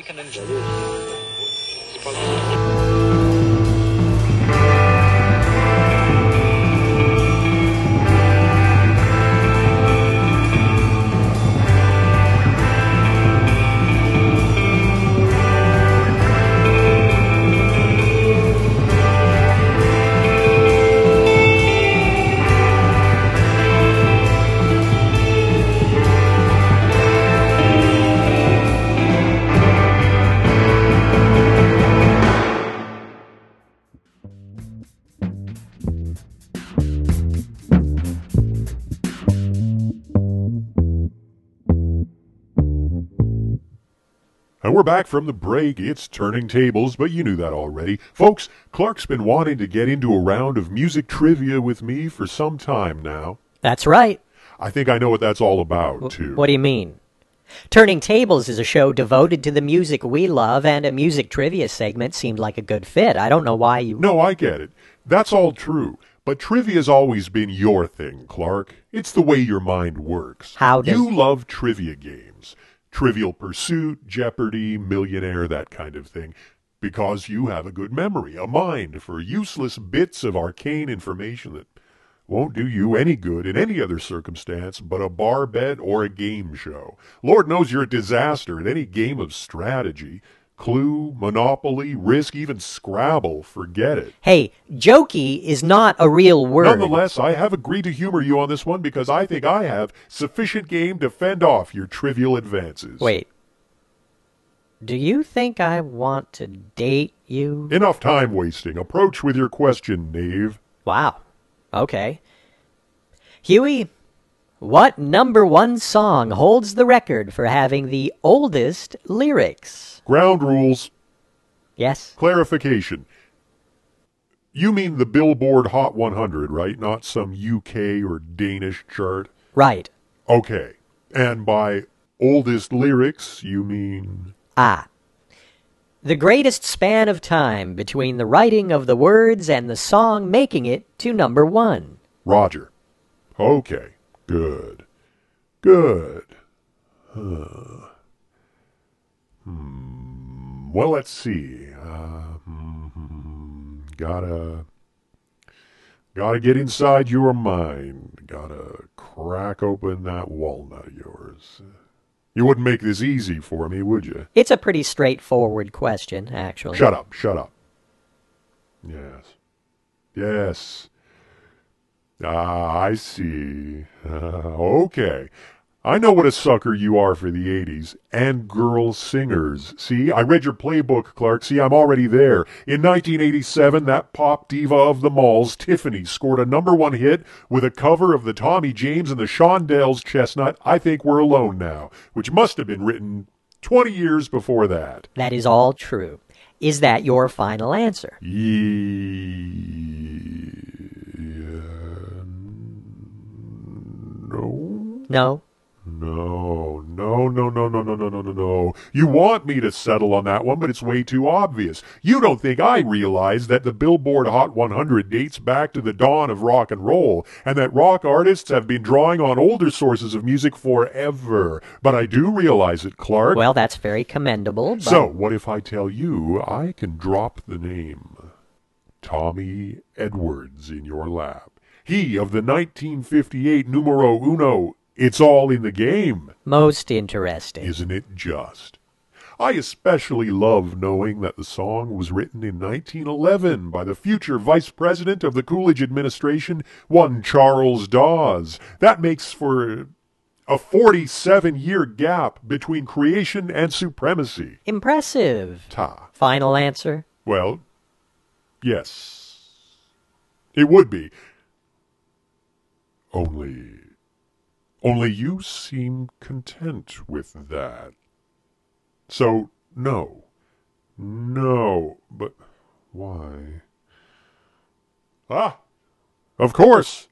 Raikkonen. And we're back from the break. It's turning tables, but you knew that already. Folks, Clark's been wanting to get into a round of music trivia with me for some time now. That's right. I think I know what that's all about, too. What do you mean? Turning Tables is a show devoted to the music we love, and a music trivia segment seemed like a good fit. I don't know why you. No, I get it. That's all true. But trivia's always been your thing, Clark. It's the way your mind works. How does- You love trivia games. Trivial Pursuit, Jeopardy, Millionaire, that kind of thing. Because you have a good memory, a mind for useless bits of arcane information that won't do you any good in any other circumstance but a bar bet or a game show. Lord knows you're a disaster at any game of strategy. Clue, Monopoly, Risk, even Scrabble, forget it. Hey, jokey is not a real word. Nonetheless, I have agreed to humor you on this one because I think I have sufficient game to fend off your trivial advances. Wait. Do you think I want to date you? Enough time wasting. Approach with your question, knave. Wow. Okay. Huey, what number one song holds the record for having the oldest lyrics? Ground rules. Yes. Clarification. You mean the Billboard Hot 100, right? Not some UK or Danish chart? Right. Okay. And by oldest lyrics, you mean. Ah. The greatest span of time between the writing of the words and the song making it to number one. Roger. Okay. Good. Good. Huh. Hmm. Well, let's see. Uh, hmm, gotta. Gotta get inside your mind. Gotta crack open that walnut of yours. You wouldn't make this easy for me, would you? It's a pretty straightforward question, actually. Shut up, shut up. Yes. Yes. Ah, I see. Okay. I know what a sucker you are for the 80s and girl singers. See, I read your playbook, Clark. See, I'm already there. In 1987, that pop diva of the malls, Tiffany, scored a number one hit with a cover of the Tommy James and the Shondells chestnut, I Think We're Alone Now, which must have been written 20 years before that. That is all true. Is that your final answer? Ye- No. No? No, no, no, no, no, no, no, no, no. You want me to settle on that one, but it's way too obvious. You don't think I realize that the Billboard Hot 100 dates back to the dawn of rock and roll, and that rock artists have been drawing on older sources of music forever. But I do realize it, Clark. Well, that's very commendable. But So, what if I tell you I can drop the name Tommy Edwards in your lap? He of the 1958 numero uno, It's All in the Game. most interesting. Isn't it just? I especially love knowing that the song was written in 1911 by the future Vice President of the Coolidge administration, one Charles Dawes. That makes for a 47 year gap between creation and supremacy. Impressive. Ta. Final answer? Well, yes. It would be. Only. Only you seem content with that. So, no. No, but why? Ah! Of course!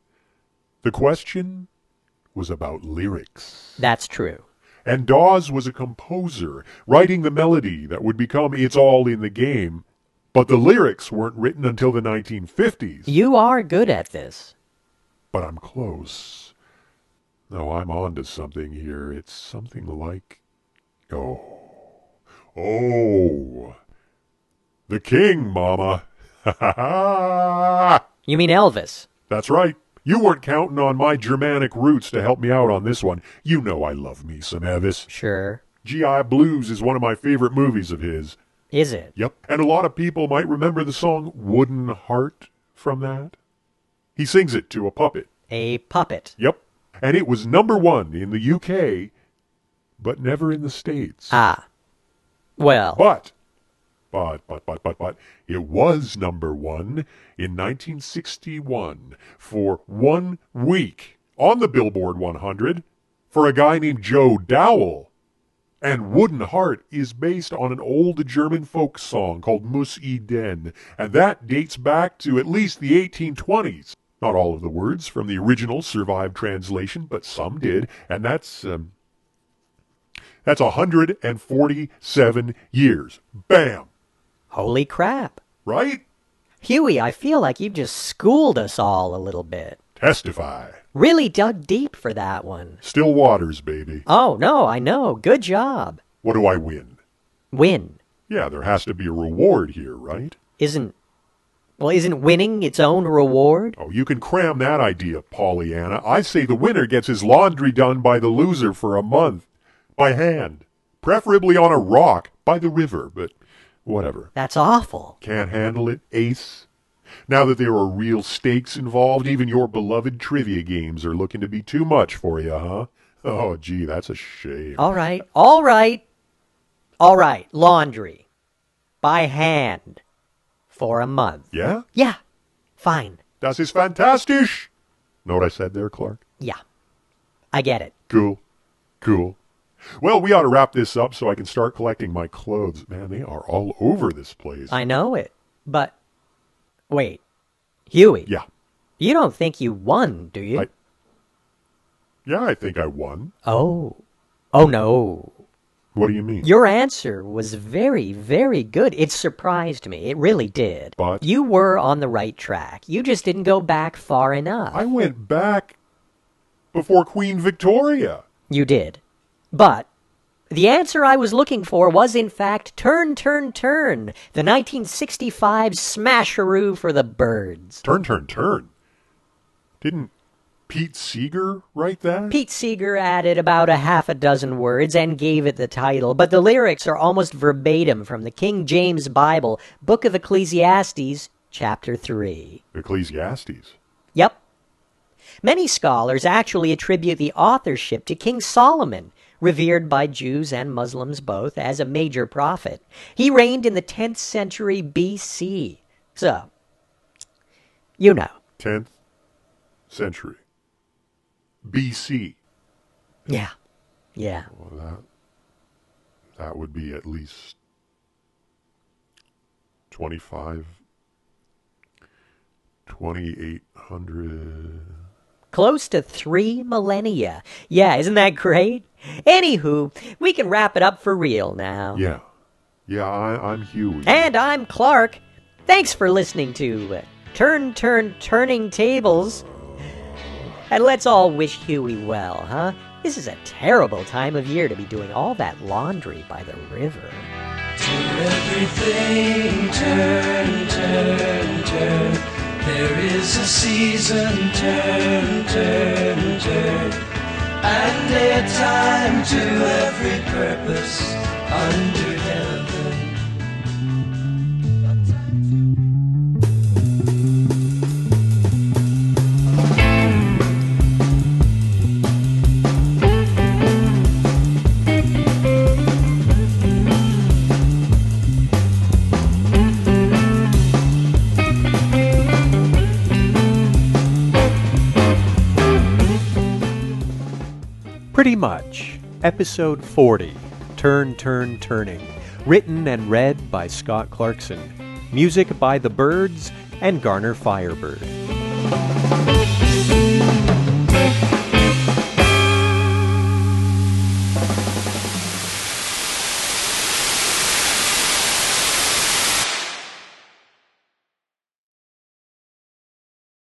The question was about lyrics. That's true. And Dawes was a composer, writing the melody that would become It's All in the Game, but the lyrics weren't written until the 1950s. You are good at this. But I'm close. No, I'm on to something here. It's something like. Oh. Oh, the king, Mama. Ha ha ha! You mean Elvis? That's right. You weren't counting on my Germanic roots to help me out on this one. You know I love me some Elvis. Sure. G.I. Blues is one of my favorite movies of his. Is it? Yep. And a lot of people might remember the song Wooden Heart from that. He sings it to a puppet. A puppet. Yep. And it was number one in the UK, but never in the States. Ah. Well, But, but, but, but, but, but, it was number one in 1961 for one week on the Billboard 100 for a guy named Joe Dowell. And Wooden Heart is based on an old German folk song called Muss i denn, and that dates back to at least the 1820s. Not all of the words from the original survived translation, but some did, and that's um, that's 147 years. Bam! holy crap. Right? Huey, I feel like you've just schooled us all a little bit. Testify. Really dug deep for that one. Still waters, baby. Oh, no, I know. Good job. What do I win? Win. Yeah, there has to be a reward here, right? Isn't. Well, isn't winning its own reward? Oh, you can cram that idea, Pollyanna. I say the winner gets his laundry done by the loser for a month. By hand. Preferably on a rock by the river, but whatever. That's awful. Can't handle it, Ace? Now that there are real stakes involved, even your beloved trivia games are looking to be too much for you, huh? Oh, gee, that's a shame. All right. All right. All right. Laundry. By hand. For a month. Yeah? Yeah. Fine. Das ist fantastisch! Know what I said there, Clark? Yeah. I get it. Cool. Cool. Well, we ought to wrap this up so I can start collecting my clothes. Man, they are all over this place. I know it. But. Wait. Huey. yeah. You don't think you won, do you? I- Yeah, I think I won. Oh. Oh, no. What do you mean? Your answer was very, very good. It surprised me. It really did. But- You were on the right track. You just didn't go back far enough. I went back before Queen Victoria. You did. But the answer I was looking for was, in fact, Turn, Turn, Turn, the 1965 smasheroo for the Byrds. Turn, turn, turn. Didn't Pete Seeger write that? Pete Seeger added about a half a dozen words and gave it the title, but the lyrics are almost verbatim from the King James Bible, Book of Ecclesiastes, chapter 3. Ecclesiastes. Yep. Many scholars actually attribute the authorship to King Solomon, revered by Jews and Muslims both as a major prophet. He reigned in the 10th century BC. So, you know. 10th century. BC. Yeah. Yeah. Well, that that would be at least 25 2800 Close to three millennia. Yeah, isn't that great? Anywho, we can wrap it up for real now. Yeah. Yeah, I, I'm Huey. And I'm Clark. Thanks for listening to Turn, Turn, Turning Tables. And let's all wish Huey well, huh? This is a terrible time of year to be doing all that laundry by the river. Everything turn, turn, turn. There is a season, turn, turn, turn. And a time to every purpose under much. Episode 40 Turn, Turn, Turning. Written and read by Scott Clarkson. Music by The Byrds and Garner Firebird.